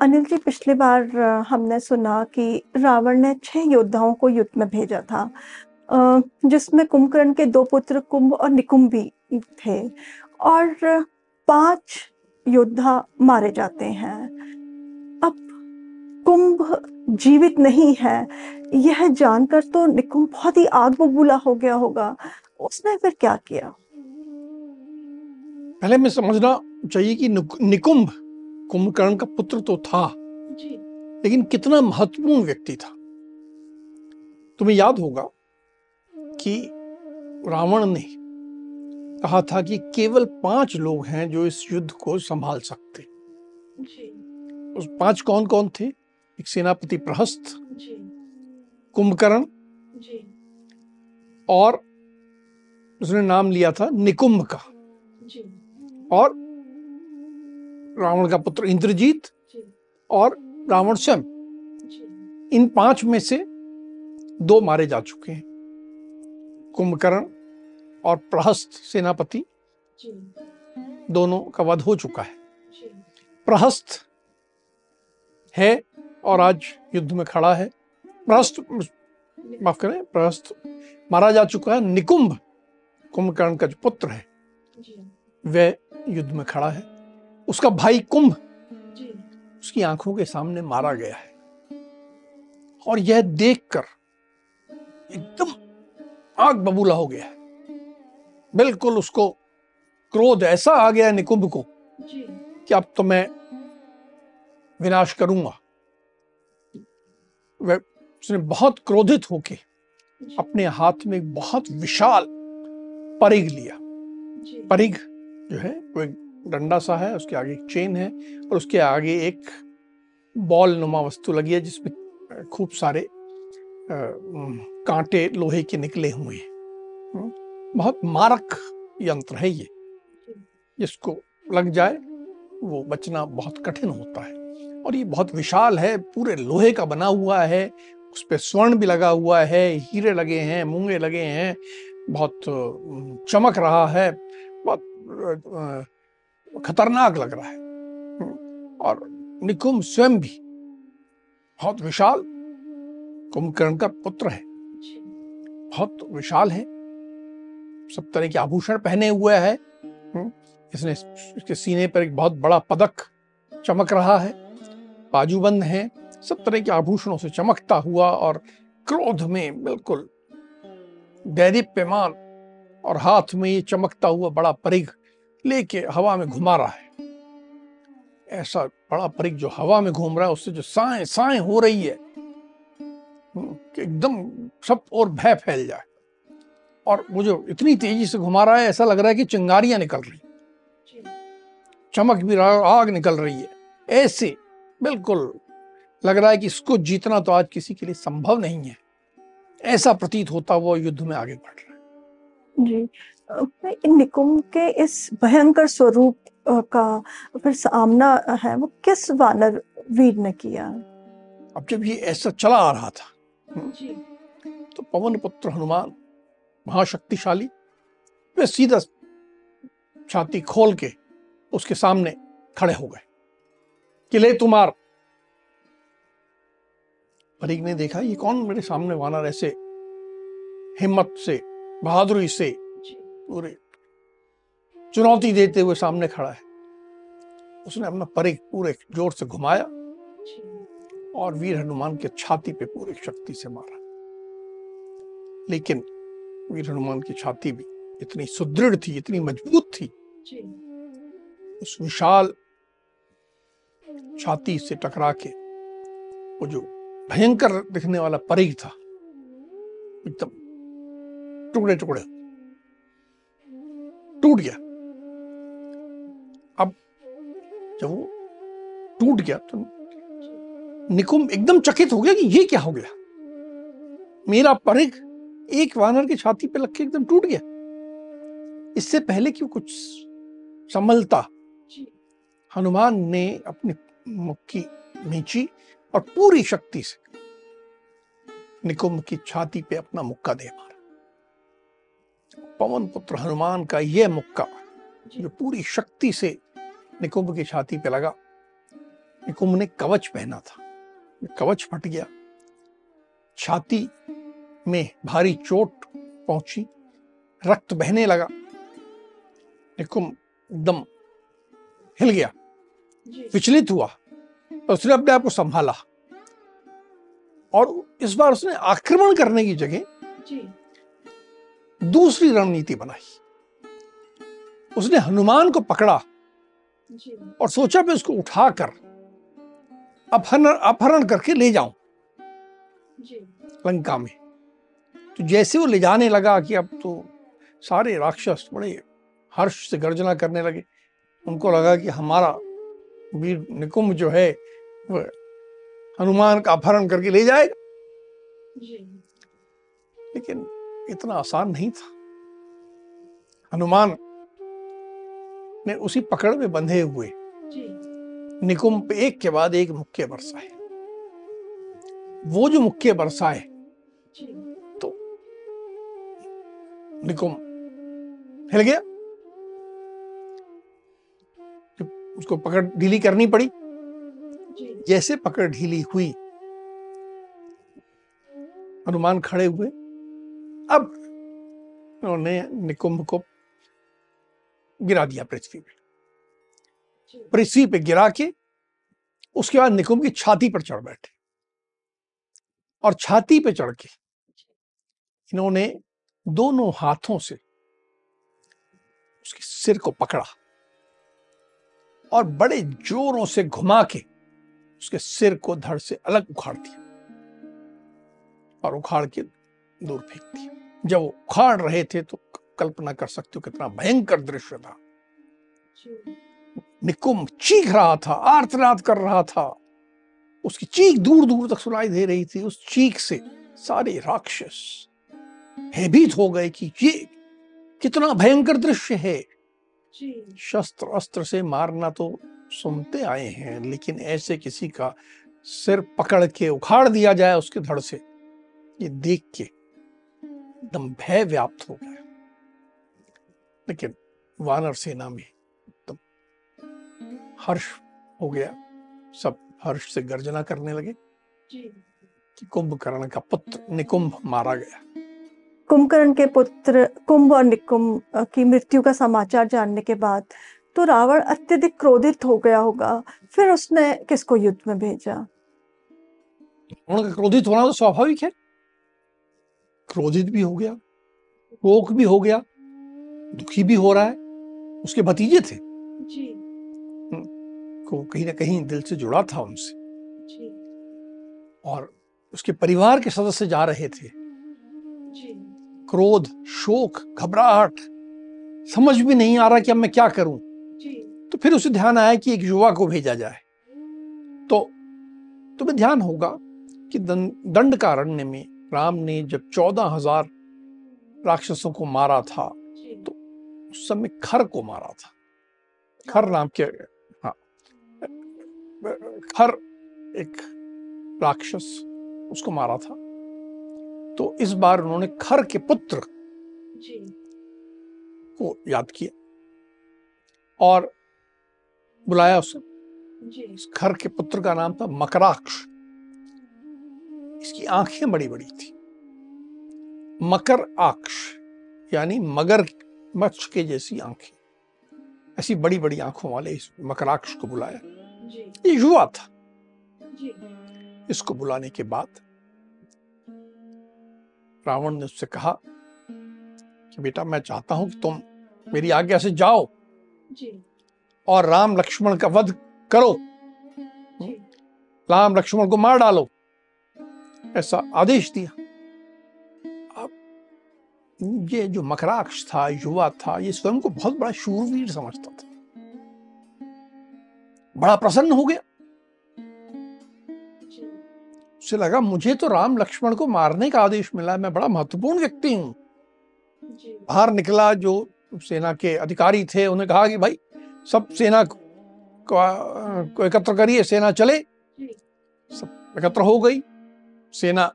अनिल जी, पिछली बार हमने सुना कि रावण ने छह योद्धाओं को युद्ध में भेजा था जिसमें कुंभकर्ण के दो पुत्र कुंभ और निकुंभ भी थे और पाँच योद्धा मारे जाते हैं। अब कुंभ जीवित नहीं है, यह जानकर तो निकुंभ बहुत ही आग बबूला हो गया होगा। उसने फिर क्या किया? पहले में समझना चाहिए कि निकुंभ कुंभकर्ण का पुत्र तो था। जी। लेकिन कितना महत्वपूर्ण व्यक्ति था। तुम्हें याद होगा कि रावण ने कहा था कि केवल पाँच लोग हैं जो इस युद्ध को संभाल सकते। जी। उस पाँच कौन कौन थे? एक सेनापति प्रहस्त कुंभकर्ण और उसने नाम लिया था निकुंभ का। जी। और रावण का पुत्र इंद्रजीत और रावण स्वयं। इन पाँच में से दो मारे जा चुके हैं। कुंभकर्ण और प्रहस्त सेनापति दोनों का वध हो चुका है। प्रहस्त है और आज युद्ध में खड़ा है। प्रहस्त, माफ़ करें, प्रहस्त मारा जा चुका है। निकुंभ कुंभकर्ण का जो पुत्र है, वह युद्ध में खड़ा है। उसका भाई कुंभ उसकी आँखों के सामने मारा गया है। और यह देखकर एकदम आग बबूला हो गया है। बिल्कुल उसको क्रोध ऐसा आ गया है निकुंभ को कि अब तो मैं विनाश करूँगा। वह उसने बहुत क्रोधित होके अपने हाथ में एक बहुत विशाल परिग लिया। जी। परिग जो है वो एक डंडा सा है उसके आगे एक चेन है और उसके आगे एक बॉल नुमा वस्तु लगी है जिसमें खूब सारे कांटे लोहे के निकले हुए हैं। हम्म, बहुत मारक यंत्र है ये। जिसको लग जाए वो बचना बहुत कठिन होता है। और ये बहुत विशाल है पूरे लोहे का बना हुआ है उस पे स्वर्ण भी लगा हुआ है हीरे लगे हैं मूँगे लगे हैं बहुत चमक रहा है बहुत खतरनाक लग रहा है। और निकुंभ स्वयं भी बहुत विशाल कुंभकर्ण का पुत्र है। बहुत विशाल है। सब तरह के आभूषण पहने हुए है। हम्म, इसने इसके सीने पर एक बहुत बड़ा पदक चमक रहा है। बाजूबंद है। सब तरह के आभूषणों से चमकता हुआ और क्रोध में बिल्कुल दैदीप्यमान और हाथ में ये चमकता हुआ बड़ा परिग लेके हवा में घुमा रहा है। ऐसा बड़ा परिग जो हवा में घूम रहा है उससे जो साए साए हो रही है एकदम सब और भय फैल जाए। और वो जो इतनी तेज़ी से घुमा रहा है ऐसा लग रहा है कि चिंगारियाँ निकल रही। चमक भी रहा है आग निकल रही है। ऐसे बिल्कुल लग रहा है कि इसको जीतना तो आज किसी के लिए संभव नहीं है। ऐसा प्रतीत होता हुआ युद्ध में आगे बढ़ रहा है। जी। इन निकुंभ के इस भयंकर स्वरूप का फिर सामना है वो किस वानर वीर ने किया? अब जब ये ऐसा चला आ रहा था जी। तो पवन पुत्र हनुमान महाशक्तिशाली वे सीधा छाती खोल के उसके सामने खड़े हो गए। कि ले तुम्हार परीग ने देखा ये कौन मेरे सामने वानर ऐसे हिम्मत से बहादुरी से पूरे। चुनौती देते हुए सामने खड़ा है। उसने अपना परिग पूरे ज़ोर से घुमाया और वीर हनुमान के छाती पे पूरी शक्ति से मारा। लेकिन वीर हनुमान की छाती भी इतनी सुदृढ़ थी इतनी मज़बूत थी। उस विशाल छाती से टकरा के वो जो भयंकर दिखने वाला परिग था एकदम टुकड़े टुकड़े टूट गया। अब जब वो टूट गया तो निकुम एकदम चकित हो गया कि ये क्या हो गया? मेरा परिग एक वानर की छाती पे लग के एकदम टूट गया। इससे पहले कि वो कुछ संभलता हनुमान ने अपनी मुक्की नीची और पूरी शक्ति से निकुंभ की छाती पे अपना मुक्का दे मारा। पवन पुत्र हनुमान का यह मुक्का जो। पूरी शक्ति से निकुंभ की छाती पे लगा निकुंभ ने कवच पहना था। कवच फट गया। छाती में भारी चोट पहुँची रक्त बहने लगा। निकुंभ एकदम हिल गया। विचलित हुआ तो उसने अपने आप को संभाला। और इस बार उसने आक्रमण करने की जगह दूसरी रणनीति बनाई। उसने हनुमान को पकड़ा और सोचा मैं उसको उठाकर अपहरण अपहरण करके ले जाऊँ लंका में। तो जैसे वो ले जाने लगा कि अब तो सारे राक्षस बड़े हर्ष से गर्जना करने लगे। उनको लगा कि हमारा वीर निकुंभ जो है वो हनुमान का अपहरण करके ले जाएगा। लेकिन इतना आसान नहीं था। हनुमान ने उसी पकड़ में बंधे हुए निकुंभ एक के बाद एक मुक्के बरसाए। वो जो मुक्के बरसाए तो निकुंभ हिल गया। उसको पकड़ ढीली करनी पड़ी। जैसे पकड़ ढीली हुई हनुमान खड़े हुए। अब उन्होंने निकुंभ को गिरा दिया पृथ्वी पे। पृथ्वी पे गिरा के उसके बाद निकुंभ की छाती पर चढ़ बैठे। और छाती पे चढ़ के इन्होंने दोनों हाथों से उसके सिर को पकड़ा और बड़े जोरों से घुमा के उसके सिर को धड़ से अलग उखाड़ दिया और उखाड़ के दूर फेंक दिया। जब उखाड़ रहे थे तो कल्पना कर सकते हो कितना भयंकर दृश्य था। निकुंभ चीख रहा था, आर्तनाद कर रहा था। उसकी चीख दूर दूर तक सुनाई दे रही थी, उस चीख से सारे राक्षस भयभीत हो गए कि ये कितना भयंकर दृश्य है। शस्त्र अस्त्र से मारना तो सुनते आए हैं, लेकिन ऐसे किसी का सिर पकड़ के उखाड़ दिया जाए उसके धड़ से, ये देख के एकदम भय व्याप्त हो गया। लेकिन वानर सेना में एकदम हर्ष हो गया। सब हर्ष से गर्जना करने लगे कि कुंभकर्ण का पुत्र निकुंभ मारा गया। कुंभकर्ण के पुत्र कुंभ और निकुंभ की मृत्यु का समाचार जानने के बाद तो रावण अत्यधिक क्रोधित हो गया होगा। फिर उसने किसको युद्ध में भेजा? उनका क्रोधित होना तो स्वाभाविक है। क्रोधित भी हो गया रोक भी हो गया दुखी भी हो रहा है उसके भतीजे थे। जी। को कहीं ना कहीं दिल से जुड़ा था उनसे। जी। और उसके परिवार के सदस्य जा रहे थे। जी। क्रोध शोक घबराहट समझ भी नहीं आ रहा कि अब मैं क्या करूँ। जी। तो फिर उसे ध्यान आया कि एक युवा को भेजा जाए। तो तुम्हें ध्यान होगा कि दंड कारण्य में राम ने जब चौदह हज़ार राक्षसों को मारा था तो उस समय खर को मारा था। खर नाम के हाँ। खर एक राक्षस उसको मारा था। तो इस बार उन्होंने खर के पुत्र को याद किया और बुलाया उसे खर के पुत्र का नाम था मकराक्ष। इसकी आँखें बड़ी बड़ी थी। मकर आक्ष यानी मगर मच्छ के जैसी आँखें। ऐसी बड़ी बड़ी आँखों वाले इस मकराक्ष को बुलाया। ये युवा था। इसको बुलाने के बाद रावण ने उससे कहा कि बेटा मैं चाहता हूँ कि तुम मेरी आज्ञा से जाओ और राम लक्ष्मण का वध करो। राम लक्ष्मण को मार डालो। ऐसा आदेश दिया। अब ये जो मकराक्ष था युवा था ये स्वयं को बहुत बड़ा शूरवीर समझता था। बड़ा प्रसन्न हो गया। उसे लगा मुझे तो राम लक्ष्मण को मारने का आदेश मिला मैं बड़ा महत्वपूर्ण व्यक्ति हूँ। बाहर निकला जो सेना के अधिकारी थे उन्हें कहा कि भाई सब सेना को, एकत्र करिए सेना चले। सब एकत्र हो गई। सेना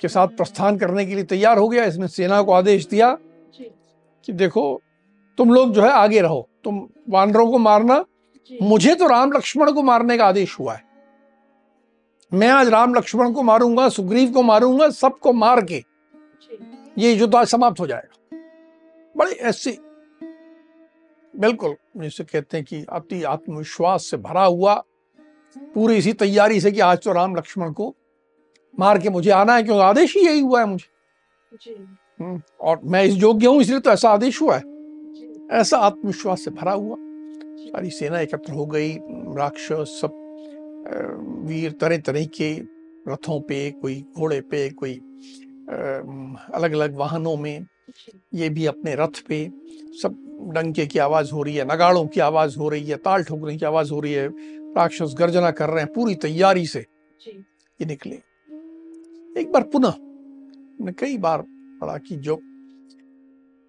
के साथ प्रस्थान करने के लिए तैयार हो गया। इसने सेना को आदेश दिया कि देखो तुम लोग जो है आगे रहो। तुम वानरों को मारना। मुझे तो राम लक्ष्मण को मारने का आदेश हुआ है। मैं आज राम लक्ष्मण को मारूँगा सुग्रीव को मारूँगा सबको मार के ये युद्ध आज समाप्त हो जाएगा। बड़े ऐसे बिल्कुल जिसे कहते हैं कि अति आत्मविश्वास से भरा हुआ पूरी इसी तैयारी से कि आज तो राम लक्ष्मण को मार के मुझे आना है क्योंकि आदेश ही यही हुआ है मुझे। हम्म, और मैं इस योग्य हूँ इसलिए तो ऐसा आदेश हुआ है। ऐसा आत्मविश्वास से भरा हुआ। सारी सेना एकत्र हो गई राक्षस सब वीर तरह तरह के रथों पे कोई घोड़े पे कोई अलग अलग वाहनों में ये भी अपने रथ पे सब डंके की आवाज़ हो रही है नगाड़ों की आवाज़ हो रही है ताल ठोकने की आवाज़ हो रही है राक्षस गर्जना कर रहे हैं पूरी तैयारी से ये निकले। एक बार पुनः ने कई बार पढ़ा कि जो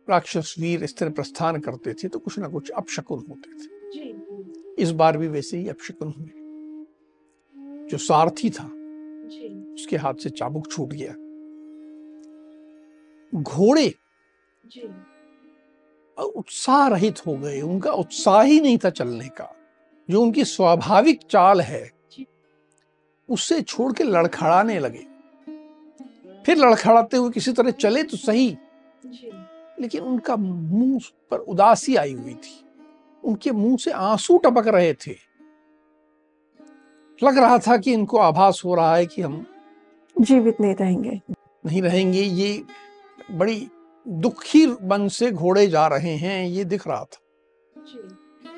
राक्षस वीर इस तरह प्रस्थान करते थे तो कुछ ना कुछ अपशकुन होते थे। इस बार भी वैसे ही अपशकुन हुए। जो सारथी था उसके हाथ से चाबुक छूट गया। घोड़े उत्साह रहित हो गए। उनका उत्साह ही नहीं था चलने का। जो उनकी स्वाभाविक चाल है उससे छोड़ के लड़खड़ाने लगे। फिर लड़खड़ाते हुए किसी तरह चले तो सही। लेकिन उनका मुँह पर उदासी आई हुई थी। उनके मुँह से आँसू टपक रहे थे। लग रहा था कि इनको आभास हो रहा है कि हम जीवित नहीं रहेंगे। नहीं रहेंगे। ये बड़ी दुखी मन से घोड़े जा रहे हैं ये दिख रहा था।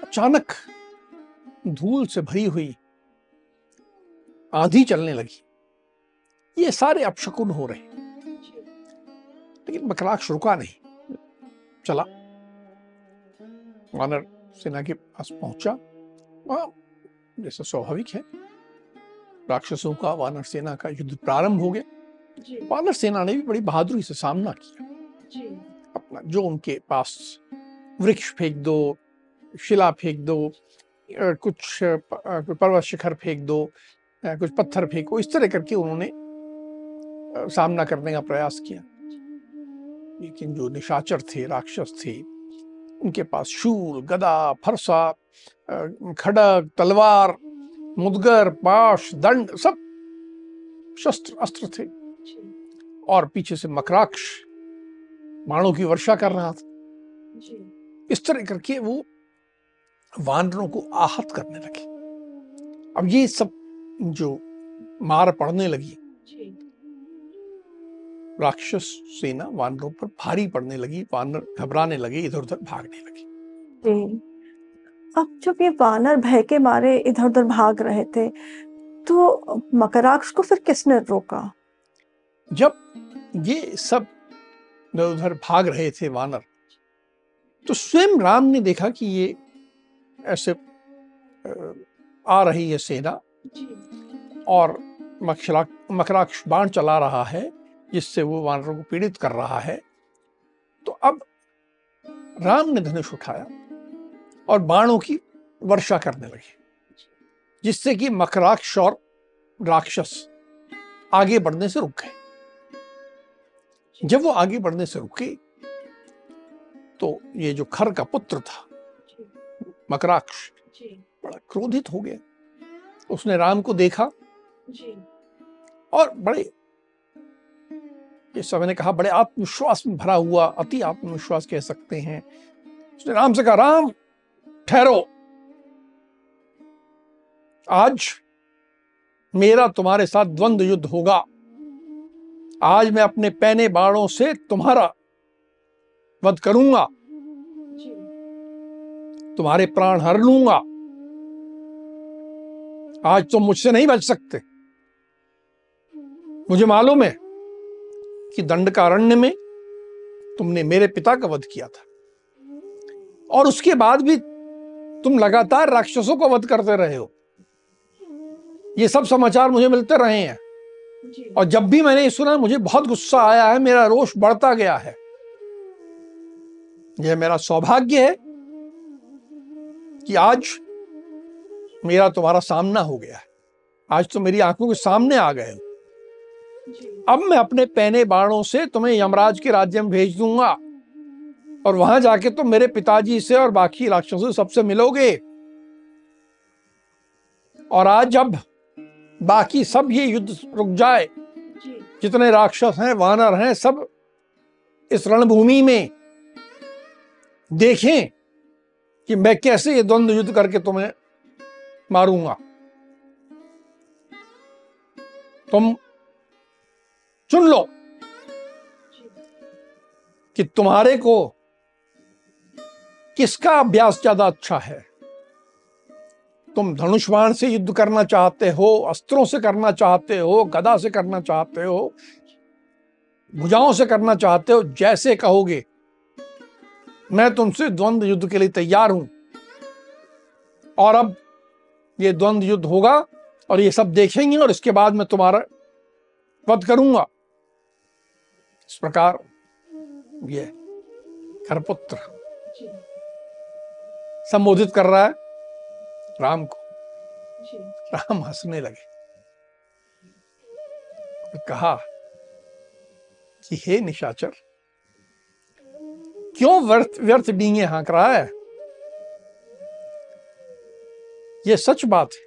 अचानक धूल से भरी हुई आंधी चलने लगी। ये सारे अपशकुन हो रहे लेकिन बकराक्ष रुका नहीं। चला। वानर सेना के पास पहुँचा। जैसा स्वाभाविक है। राक्षसों का वानर सेना का युद्ध प्रारंभ हो गया। वानर सेना ने भी बड़ी बहादुरी से सामना किया। अपना जो उनके पास वृक्ष फेंक दो शिला फेंक दो कुछ पर्वत शिखर फेंक दो कुछ पत्थर फेंको इस तरह करके उन्होंने सामना करने का प्रयास किया। लेकिन जो निशाचर थे, राक्षस थे, उनके पास शूल, गदा, फरसा खड़ग, तलवार, मुदगर, पाश, दंड सब शस्त्र, अस्त्र थे। और पीछे से मकराक्ष बाणों की वर्षा कर रहा था। इस तरह करके वो वानरों को आहत करने लगे। अब ये सब जो मार पड़ने लगी राक्षस सेना वानरों पर भारी पड़ने लगी वानर घबराने लगे इधर उधर भागने लगे। अब जब ये वानर भय के मारे इधर उधर भाग रहे थे तो मकराक्ष को फिर किसने रोका? जब ये सब इधर उधर भाग रहे थे वानर तो स्वयं राम ने देखा कि ये ऐसे आ रही है सेना और मकराक्ष बाण चला रहा है। जिससे वो वानरों को पीड़ित कर रहा है। तो अब राम ने धनुष उठाया और बाणों की वर्षा करने लगे जिससे कि मकराक्ष और राक्षस आगे बढ़ने से रुक गए। जब वो आगे बढ़ने से रुके तो ये जो खर का पुत्र था मकराक्ष बड़ा क्रोधित हो गया। उसने राम को देखा और बड़े ये सबने कहा बड़े आत्मविश्वास में भरा हुआ अति आत्मविश्वास कह सकते हैं। उसने राम से कहा राम ठहरो। आज मेरा तुम्हारे साथ द्वंद्व युद्ध होगा। आज मैं अपने पैने बाणों से तुम्हारा वध करूँगा। तुम्हारे प्राण हर लूँगा। आज तुम मुझसे नहीं बच सकते। मुझे मालूम है कि दंडकारण्य में तुमने मेरे पिता का वध किया था। और उसके बाद भी तुम लगातार राक्षसों को वध करते रहे हो। ये सब समाचार मुझे मिलते रहे हैं। और जब भी मैंने सुना, मुझे बहुत गुस्सा आया है, मेरा रोष बढ़ता गया है। यह मेरा सौभाग्य है कि आज मेरा तुम्हारा सामना हो गया है। आज तो मेरी आँखों के सामने आ गए हो। अब मैं अपने पहने बाणों से तुम्हें यमराज के राज्य में भेज दूँगा। और वहाँ जाके तुम मेरे पिताजी से और बाकी राक्षसों से सबसे मिलोगे। और आज जब बाकी सब ये युद्ध रुक जाए जितने राक्षस हैं वानर हैं सब इस रणभूमि में देखें कि मैं कैसे ये द्वंद्व युद्ध करके तुम्हें मारूँगा। तुम चुन लो कि तुम्हारे को किसका अभ्यास ज़्यादा अच्छा है? तुम धनुष से युद्ध करना चाहते हो, अस्त्रों से करना चाहते हो, गदा से करना चाहते हो, भुजाओं से करना चाहते हो, जैसे कहोगे, मैं तुमसे द्वंद्व युद्ध के लिए तैयार हूँ। और अब ये द्वंद्व युद्ध होगा और ये सब देखेंगे और इसके बाद मैं तुम्हारा वध करूँगा। इस प्रकार ये खरपुत्र संबोधित कर रहा है राम को राम हंसने लगे कहा कि हे निशाचर क्यों व्यर्थ व्यर्थ डींगे हाँक रहा है यह सच बात है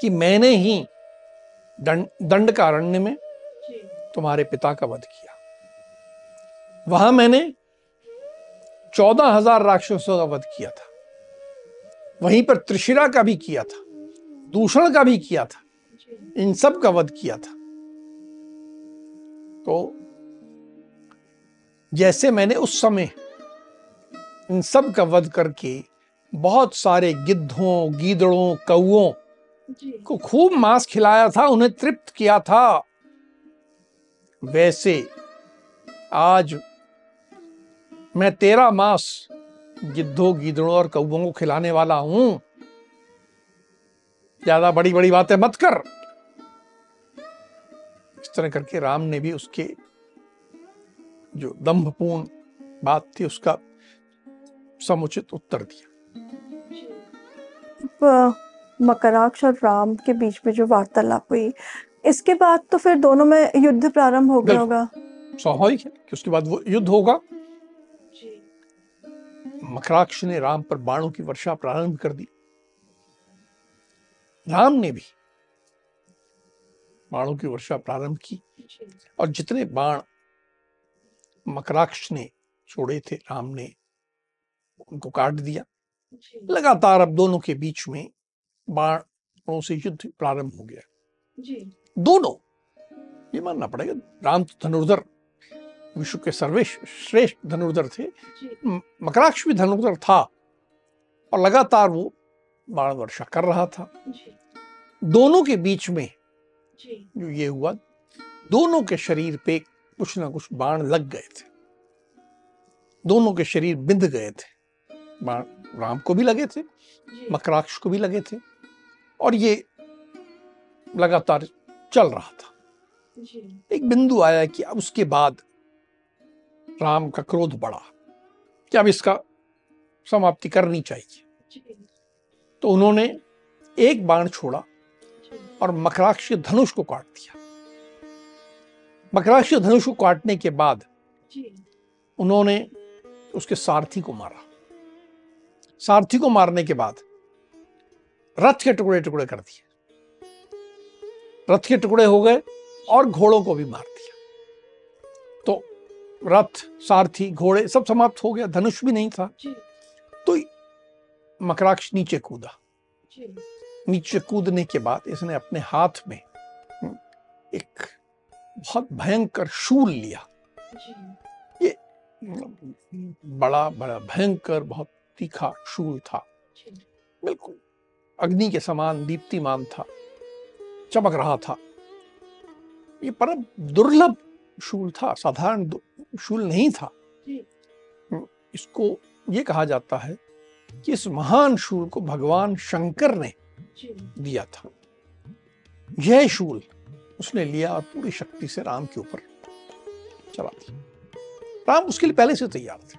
कि मैंने ही दंड दंड कारण्य में तुम्हारे पिता का वध किया। वहाँ मैंने चौदह हज़ार राक्षसों का वध किया था। वहीं पर त्रिशिरा का भी किया था दूषण का भी किया था इन सब का वध किया था। तो जैसे मैंने उस समय इन सब का वध करके बहुत सारे गिद्धों गीदड़ों कौओं को खूब मांस खिलाया था उन्हें तृप्त किया था। वैसे आज मैं तेरा मांस गिद्धों, गीदड़ों और कौओं को खिलाने वाला हूँ। ज़्यादा बड़ी बड़ी बातें मत कर। इस तरह करके राम ने भी उसके जो दम्भपूर्ण बात थी, उसका समुचित उत्तर दिया। मकराक्ष और राम के बीच में जो वार्तालाप हुई इसके बाद तो फिर दोनों में युद्ध प्रारंभ हो गया होगा। स्वाभाविक है कि उसके बाद वो युद्ध होगा। मकराक्ष ने राम पर बाणों की वर्षा प्रारंभ कर दी। राम ने भी बाणों की वर्षा प्रारंभ की और जितने बाण मकराक्ष ने छोड़े थे राम ने उनको काट दिया। लगातार अब दोनों के बीच में बाणों से युद्ध प्रारंभ हो गया। दोनों। ये मानना पड़ेगा राम तो धनुर्धर विश्व के सर्वेश्व श्रेष्ठ धनुर्धर थे। मकराक्ष भी धनुर्धर था और लगातार वो बाण वर्षा कर रहा था। दोनों के बीच में जो। ये हुआ दोनों के शरीर पे कुछ ना कुछ बाण लग गए थे। दोनों के शरीर बिंद गए थे। बाण राम को भी लगे थे मकराक्ष को भी लगे थे। और ये लगातार चल रहा था। जी। एक बिंदु आया कि अब उसके बाद राम का क्रोध बढ़ा कि अब इसका समाप्ति करनी चाहिए। तो उन्होंने एक बाण छोड़ा और मकराक्ष धनुष को काट दिया। मकराक्ष धनुष को काटने के बाद उन्होंने उसके सारथी को मारा। सारथी को मारने के बाद रथ के टुकड़े टुकड़े कर दिए। रथ के टुकड़े हो गए और घोड़ों को भी मार दिया। तो रथ सारथी घोड़े सब समाप्त हो गया धनुष भी नहीं था। तो मकराक्ष नीचे कूदा। नीचे कूदने के बाद इसने अपने हाथ में एक बहुत भयंकर शूल लिया। ये बड़ा बड़ा भयंकर बहुत तीखा शूल था। बिल्कुल अग्नि के समान दीप्तिमान था। चमक रहा था। ये परम दुर्लभ शूल था साधारण शूल नहीं था। इसको ये कहा जाता है कि इस महान शूल को भगवान शंकर ने दिया था। यह शूल उसने लिया और पूरी शक्ति से राम के ऊपर चला दिया। राम उसके लिए पहले से तैयार थे।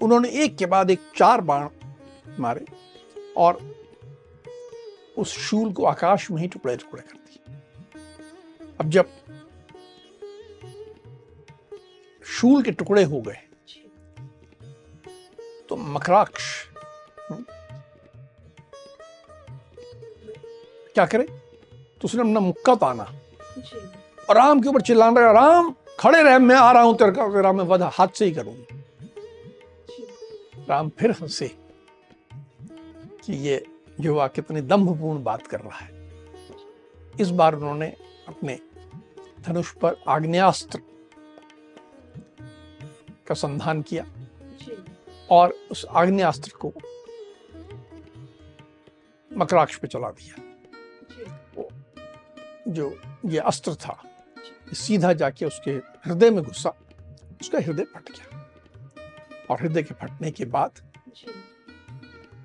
उन्होंने एक के बाद एक चार बाण मारे और उस शूल को आकाश में ही टुकड़े टुकड़े कर दिए अब जब शूल के टुकड़े हो गए तो मकराक्ष क्या करे? तो उसने अपना मुक्का ताना और राम के ऊपर चिल्लाने लगा राम खड़े रहे मैं आ रहा हूँ तेरे का तेरा मैं वध हाथ से ही करूँगा। राम फिर हंसे कि ये युवा कितनी दम्भपूर्ण बात कर रहा है। इस बार उन्होंने अपने धनुष पर आग्नेस्त्र का संधान किया और उस आग्नेस्त्र को मकराक्ष पे चला दिया। जो। ये अस्त्र था सीधा जाके उसके हृदय में घुसा उसका हृदय फट गया। और हृदय के फटने के बाद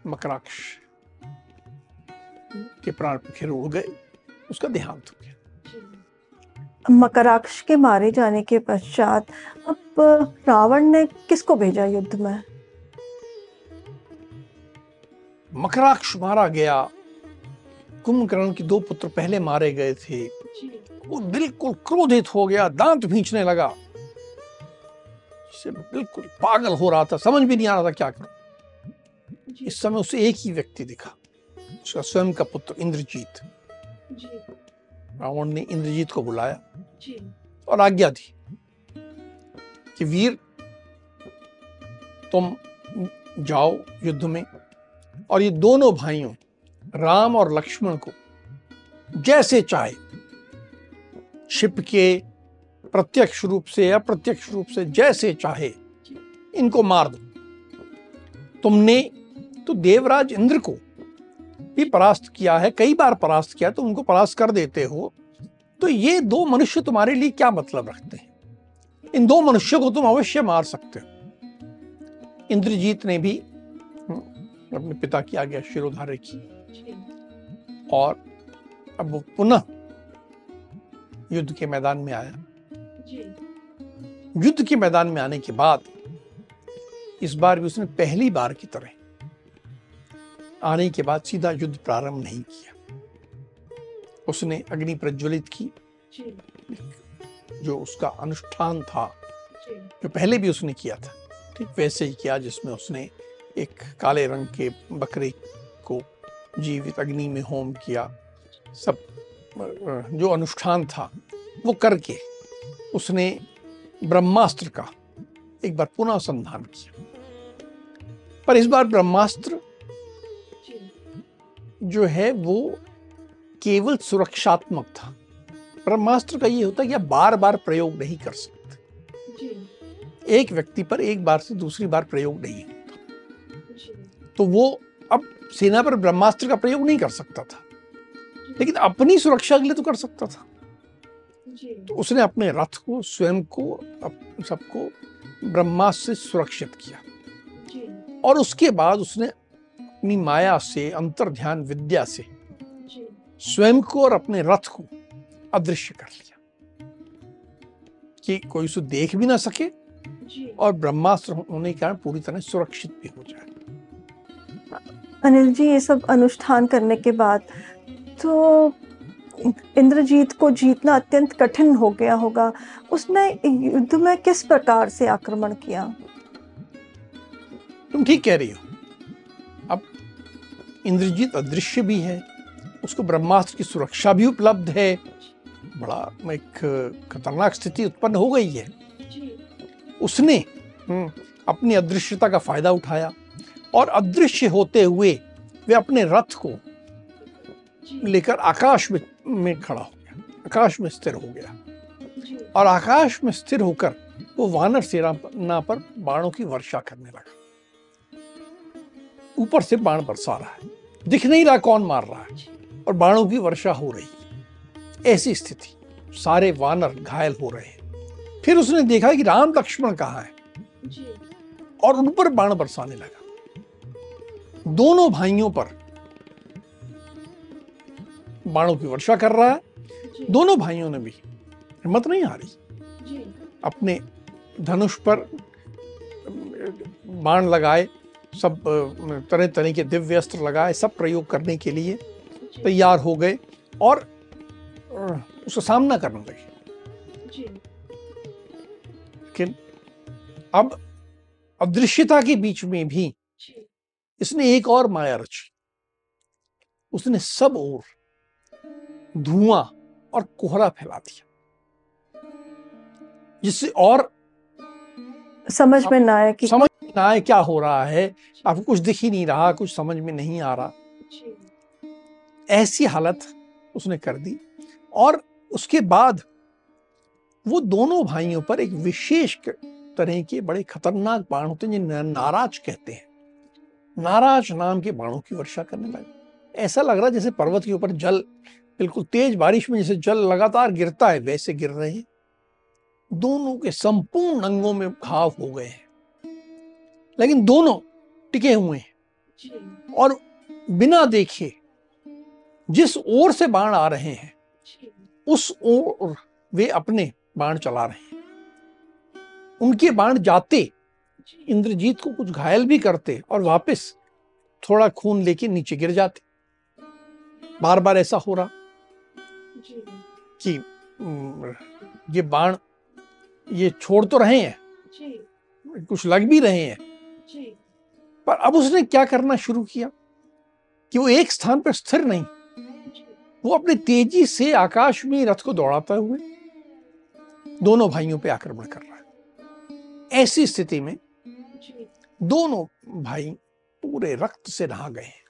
मकराक्ष के प्राण फिर उड़ गए। उसका देहांत हो गया। मकराक्ष के मारे जाने के पश्चात अब रावण ने किसको भेजा युद्ध में? मकराक्ष मारा गया। कुंभकर्ण के दो पुत्र पहले मारे गए थे। वो बिल्कुल क्रोधित हो गया दांत भींचने लगा। से बिल्कुल पागल हो रहा था समझ भी नहीं आ रहा था क्या करूँ। इस समय उसे एक ही व्यक्ति दिखा। स्वयं का पुत्र इंद्रजीत। रावण ने इंद्रजीत को बुलाया। जी। और आज्ञा दी कि वीर तुम जाओ युद्ध में। और ये दोनों भाइयों राम और लक्ष्मण को जैसे चाहे शिप के प्रत्यक्ष रूप से अप्रत्यक्ष रूप से जैसे चाहे इनको मार दो। तुमने तो देवराज इंद्र को भी परास्त किया है कई बार परास्त किया तो उनको परास्त कर देते हो। तो ये दो मनुष्य तुम्हारे लिए क्या मतलब रखते हैं? इन दो मनुष्यों को तुम अवश्य मार सकते हो। इंद्रजीत ने भी हम्म, अपने पिता की आज्ञा शिरोधार्य की। और अब वो पुनः युद्ध के मैदान में आया। युद्ध के मैदान में आने के बाद इस बार भी उसने पहली बार की तरह आने के बाद सीधा युद्ध प्रारंभ नहीं किया। उसने अग्नि प्रज्वलित की जो। उसका अनुष्ठान था जो पहले भी उसने किया था। ठीक वैसे ही किया जिसमें उसने एक काले रंग के बकरे को जीवित अग्नि में होम किया। सब जो अनुष्ठान था वो करके उसने ब्रह्मास्त्र का एक बार पुनः संधान किया। पर इस बार ब्रह्मास्त्र जो है वो केवल सुरक्षात्मक था। ब्रह्मास्त्र का ये होता है कि आप बार बार प्रयोग नहीं कर सकते। एक व्यक्ति पर एक बार से दूसरी बार प्रयोग नहीं होता। तो वो अब सेना पर ब्रह्मास्त्र का प्रयोग नहीं कर सकता था। लेकिन अपनी सुरक्षा के लिए तो कर सकता था। तो उसने अपने रथ को स्वयं को सबको ब्रह्मास्त्र से सुरक्षित किया। और उसके बाद उसने अपनी माया से अंतर ध्यान विद्या से स्वयं को और अपने रथ को अदृश्य कर लिया। कि कोई उसे देख भी ना सके और ब्रह्मास्त्र होने के कारण पूरी तरह सुरक्षित भी हो जाए। अनिल जी ये सब अनुष्ठान करने के बाद तो इंद्रजीत को जीतना अत्यंत कठिन हो गया होगा। उसने युद्ध में किस प्रकार से आक्रमण किया? तुम ठीक कह रही हो। इंद्रजीत अदृश्य भी है। उसको ब्रह्मास्त्र की सुरक्षा भी उपलब्ध है। बड़ा एक खतरनाक स्थिति उत्पन्न हो गई है। उसने हम्म, अपनी अदृश्यता का फ़ायदा उठाया और अदृश्य होते हुए वे अपने रथ को लेकर आकाश में, में खड़ा हो गया। आकाश में स्थिर हो गया। और आकाश में स्थिर होकर वो वानर सेना पर बाणों की वर्षा करने लगा। ऊपर से बाण बरसा रहा है। दिख नहीं रहा कौन मार रहा है। और बाणों की वर्षा हो रही है। ऐसी स्थिति। सारे वानर घायल हो रहे हैं। फिर उसने देखा कि राम लक्ष्मण कहाँ है। और उन पर बाण बरसाने लगा। दोनों भाइयों पर बाणों की वर्षा कर रहा है। दोनों भाइयों ने भी हिम्मत नहीं हारी। अपने धनुष पर बाण लगाए। सब तरह तरह के दिव्य अस्त्र लगाए सब प्रयोग करने के लिए तैयार हो गए और उसका सामना करने लगे लेकिन अब अदृश्यता के बीच में भी इसने एक और माया रची। उसने सब ओर धुआँ और कोहरा फैला दिया। जिससे और समझ में ना आया कि समझ ना क्या हो रहा है? आपको कुछ दिख ही नहीं रहा कुछ समझ में नहीं आ रहा। ऐसी हालत उसने कर दी। और उसके बाद वो दोनों भाइयों पर एक विशेष तरह के बड़े खतरनाक बाण होते हैं जिन्हें नाराज़ कहते हैं। नाराज़ नाम के बाणों की वर्षा करने लगे। ऐसा लग रहा है जैसे पर्वत के ऊपर जल बिल्कुल तेज बारिश में जैसे जल लगातार गिरता है वैसे गिर रहे हैं। दोनों के संपूर्ण अंगों में घाव हो गए हैं। लेकिन दोनों टिके हुए हैं। और बिना देखे जिस ओर से बाण आ रहे हैं उस ओर वे अपने बाण चला रहे हैं। उनके बाण जाते इंद्रजीत को कुछ घायल भी करते और वापस थोड़ा खून लेके नीचे गिर जाते। बार बार ऐसा हो रहा। कि ये बाण ये छोड़ तो रहे हैं। कुछ लग भी रहे हैं। पर अब उसने क्या करना शुरू किया कि वो एक स्थान पर स्थिर नहीं? वो अपनी तेज़ी से आकाश में रथ को दौड़ाते हुए दोनों भाइयों पे आक्रमण कर रहा है। ऐसी स्थिति में दोनों भाई पूरे रक्त से नहा गए हैं।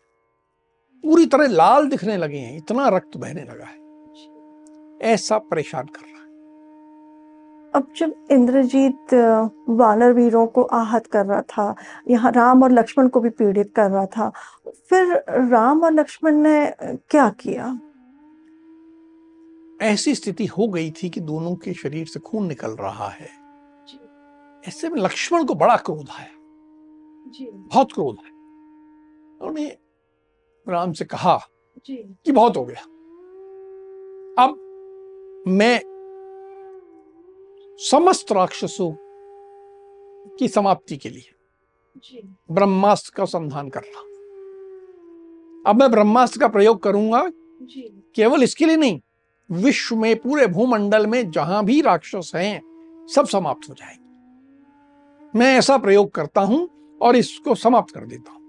पूरी तरह लाल दिखने लगे हैं इतना रक्त बहने लगा है। ऐसा परेशान कर रहा है। अब जब इंद्रजीत वानर वीरों को आहत कर रहा था यहाँ राम और लक्ष्मण को भी पीड़ित कर रहा था फिर राम और लक्ष्मण ने क्या किया? ऐसी स्थिति हो गई थी कि दोनों के शरीर से खून निकल रहा है। ऐसे में लक्ष्मण को बड़ा क्रोध आया बहुत क्रोध है। उन्होंने राम से कहा कि बहुत हो गया। अब मैं समस्त राक्षसों की समाप्ति के लिए ब्रह्मास्त्र का संधान कर रहा अब मैं ब्रह्मास्त्र का प्रयोग करूँगा। केवल इसके लिए नहीं विश्व में पूरे भूमंडल में जहाँ भी राक्षस हैं सब समाप्त हो जाएँगे। मैं ऐसा प्रयोग करता हूँ और इसको समाप्त कर देता हूँ।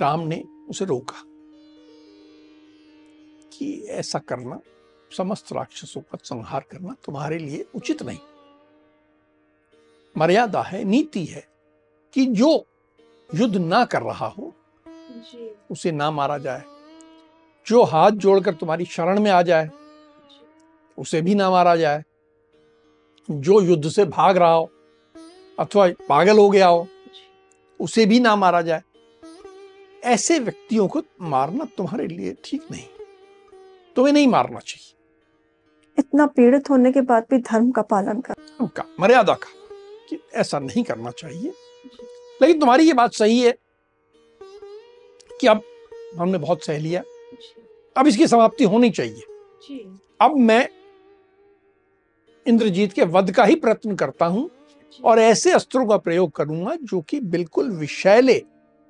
राम ने उसे रोका कि ऐसा करना समस्त राक्षसों का संहार करना तुम्हारे लिए उचित नहीं। मर्यादा है नीति है कि जो युद्ध ना कर रहा हो उसे ना मारा जाए। जो हाथ जोड़कर तुम्हारी शरण में आ जाए उसे भी ना मारा जाए। जो युद्ध से भाग रहा हो अथवा पागल हो गया हो उसे भी ना मारा जाए। ऐसे व्यक्तियों को मारना तुम्हारे लिए ठीक नहीं। तुम्हें नहीं मारना चाहिए। इतना पीड़ित होने के बाद भी धर्म का पालन कर। का मर्यादा का कि ऐसा नहीं करना चाहिए। लेकिन तुम्हारी ये बात सही है कि अब हमने बहुत सह लिया। अब इसकी समाप्ति होनी चाहिए। अब मैं इंद्रजीत के वध का ही प्रयत्न करता हूँ और ऐसे अस्त्रों का प्रयोग करूँगा जो कि बिल्कुल विषैले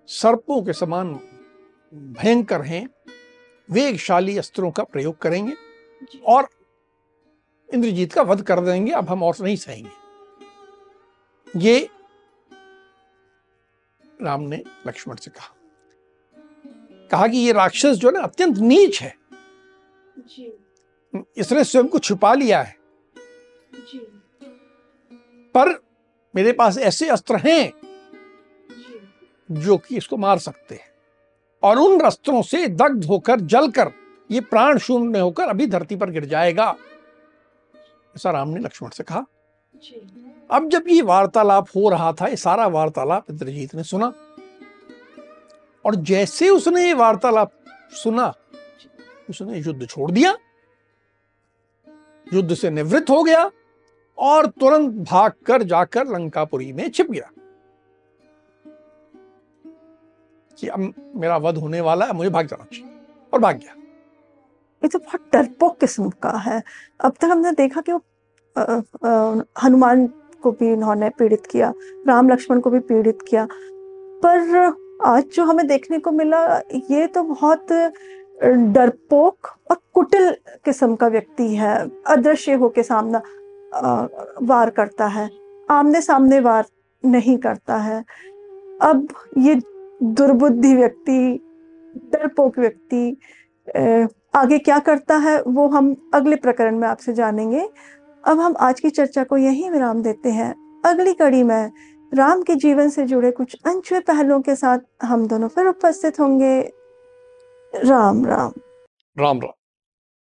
सर्पों के समान भयंकर हैं। वेगशाली अस्त्रों का प्रयोग करेंगे और इंद्रजीत का वध कर देंगे अब हम और नहीं सहेंगे। ये राम ने लक्ष्मण से कहा। कहा कि ये राक्षस जो है ना अत्यंत नीच है। इसने स्वयं को छुपा लिया है। पर मेरे पास ऐसे अस्त्र हैं जो कि इसको मार सकते हैं। और उन अस्त्रों से दग्ध होकर जलकर ये प्राण शून्य होकर अभी धरती पर गिर जाएगा। ऐसा राम ने लक्ष्मण से कहा अब जब ये वार्तालाप हो रहा था ये सारा वार्तालाप इंद्रजीत ने सुना। और जैसे उसने ये वार्तालाप सुना उसने युद्ध छोड़ दिया। युद्ध से निवृत्त हो गया और तुरंत भागकर जाकर लंकापुरी में छिप गया। कि अब मेरा वध होने वाला है मुझे भाग जाना चाहिए। और भाग गया। ये तो बहुत डरपोक किस्म का है। अब तक हमने देखा कि वो हनुमान को भी इन्होंने पीड़ित किया, राम लक्ष्मण को भी पीड़ित किया। पर आज जो हमें देखने को मिला, ये तो बहुत डरपोक और कुटिल किस्म का व्यक्ति है, अदृश्य होके सामना वार करता है आमने सामने वार नहीं करता है। अब ये दुर्बुद्धि व्यक्ति, डरपोक व्यक्ति आगे क्या करता है, वो हम अगले प्रकरण में आपसे जानेंगे। अब हम आज की चर्चा को यहीं विराम देते हैं। अगली कड़ी में राम के जीवन से जुड़े कुछ अनछुए पहलुओं के साथ हम दोनों फिर उपस्थित होंगे। राम राम। राम राम।